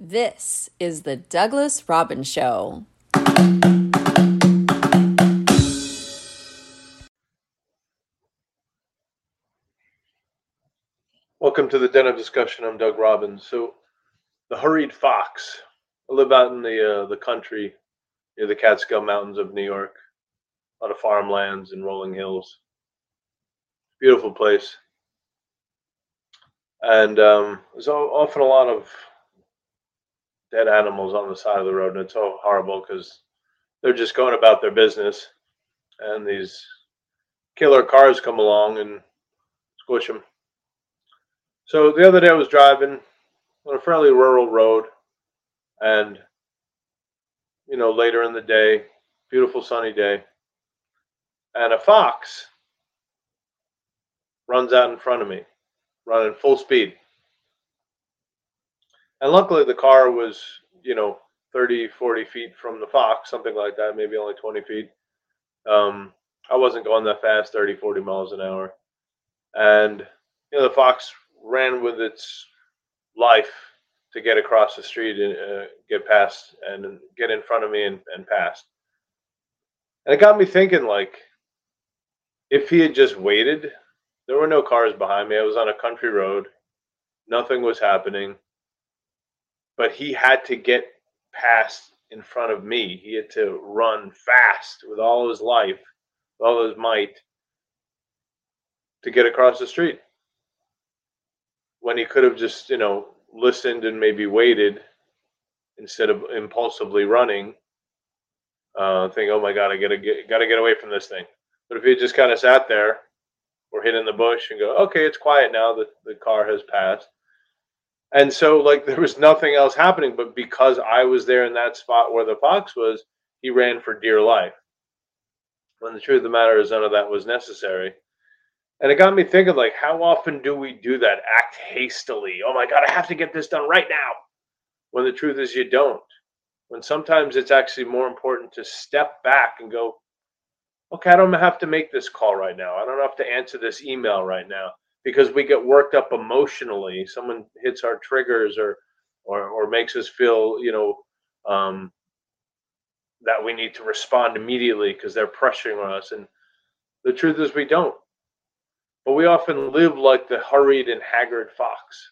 This is the Douglas Robbins Show. Welcome to the Den of Discussion. I'm Doug Robbins. So, the hurried fox. I live out in the uh, the country near the Catskill Mountains of New York. A lot of farmlands and rolling hills. Beautiful place. And um, there's often a lot of dead animals on the side of the road, and it's so horrible because they're just going about their business, and these killer cars come along and squish them. So the other day I was driving on a fairly rural road, and you know later in the day, beautiful sunny day, and a fox runs out in front of me, running full speed. And luckily the car was, you know, 30, 40 feet from the fox, something like that, maybe only 20 feet. Um, I wasn't going that fast, 30, 40 miles an hour. And, you know, the fox ran with its life to get across the street and uh, get past and get in front of me and, and past. And it got me thinking, like, if he had just waited, there were no cars behind me. I was on a country road. Nothing was happening. But he had to get past in front of me. He had to run fast with all his life, with all his might to get across the street when he could have just, you know, listened and maybe waited instead of impulsively running, uh, think, oh my God, I gotta get, gotta get away from this thing. But if he just kind of sat there or hid in the bush and go, okay, it's quiet now that the car has passed. And so, like, there was nothing else happening, but because I was there in that spot where the fox was, he ran for dear life. When the truth of the matter is, none of that was necessary. And it got me thinking, like, how often do we do that? Act hastily. Oh my God, I have to get this done right now. When the truth is, you don't. When sometimes it's actually more important to step back and go, okay, I don't have to make this call right now. I don't have to answer this email right now because we get worked up emotionally. Someone hits our triggers or, or, or makes us feel, you know, um, that we need to respond immediately because they're pressuring on us. And the truth is, we don't. But we often live like the hurried and haggard fox.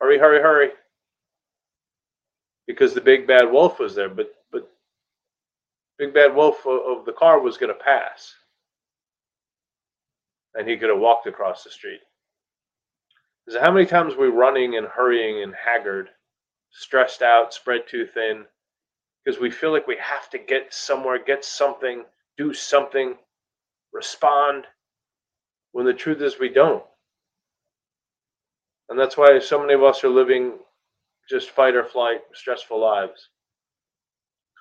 Hurry, hurry, hurry. Because the big bad wolf was there, but big bad wolf of the car was going to pass. And he could have walked across the street. Because how many times we running and hurrying and haggard, stressed out, spread too thin, because we feel like we have to get somewhere, get something, do something, respond, when the truth is we don't. And that's why so many of us are living just fight or flight, stressful lives.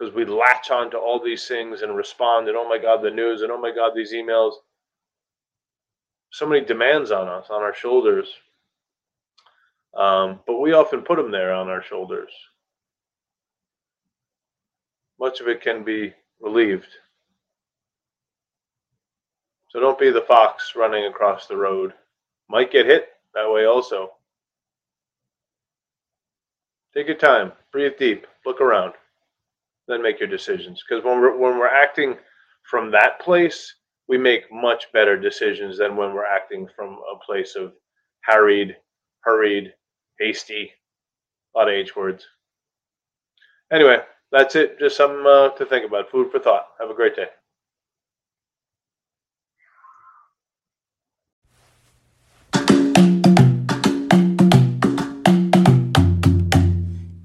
Because we latch on to all these things and respond, and oh my God, the news, and oh my God, these emails. So many demands on us, on our shoulders. Um, but we often put them there on our shoulders. Much of it can be relieved. So don't be the fox running across the road. Might get hit that way also. Take your time, breathe deep, look around, then make your decisions. Because when we're when we're acting from that place, we make much better decisions than when we're acting from a place of harried, hurried, hasty, a lot of H words. Anyway, that's it. Just something uh, to think about. Food for thought. Have a great day.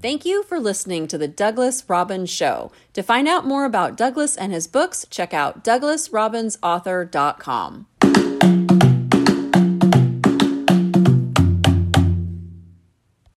Thank you for listening to the Douglas Robbins Show. To find out more about Douglas and his books, check out douglasrobbinsauthor.com.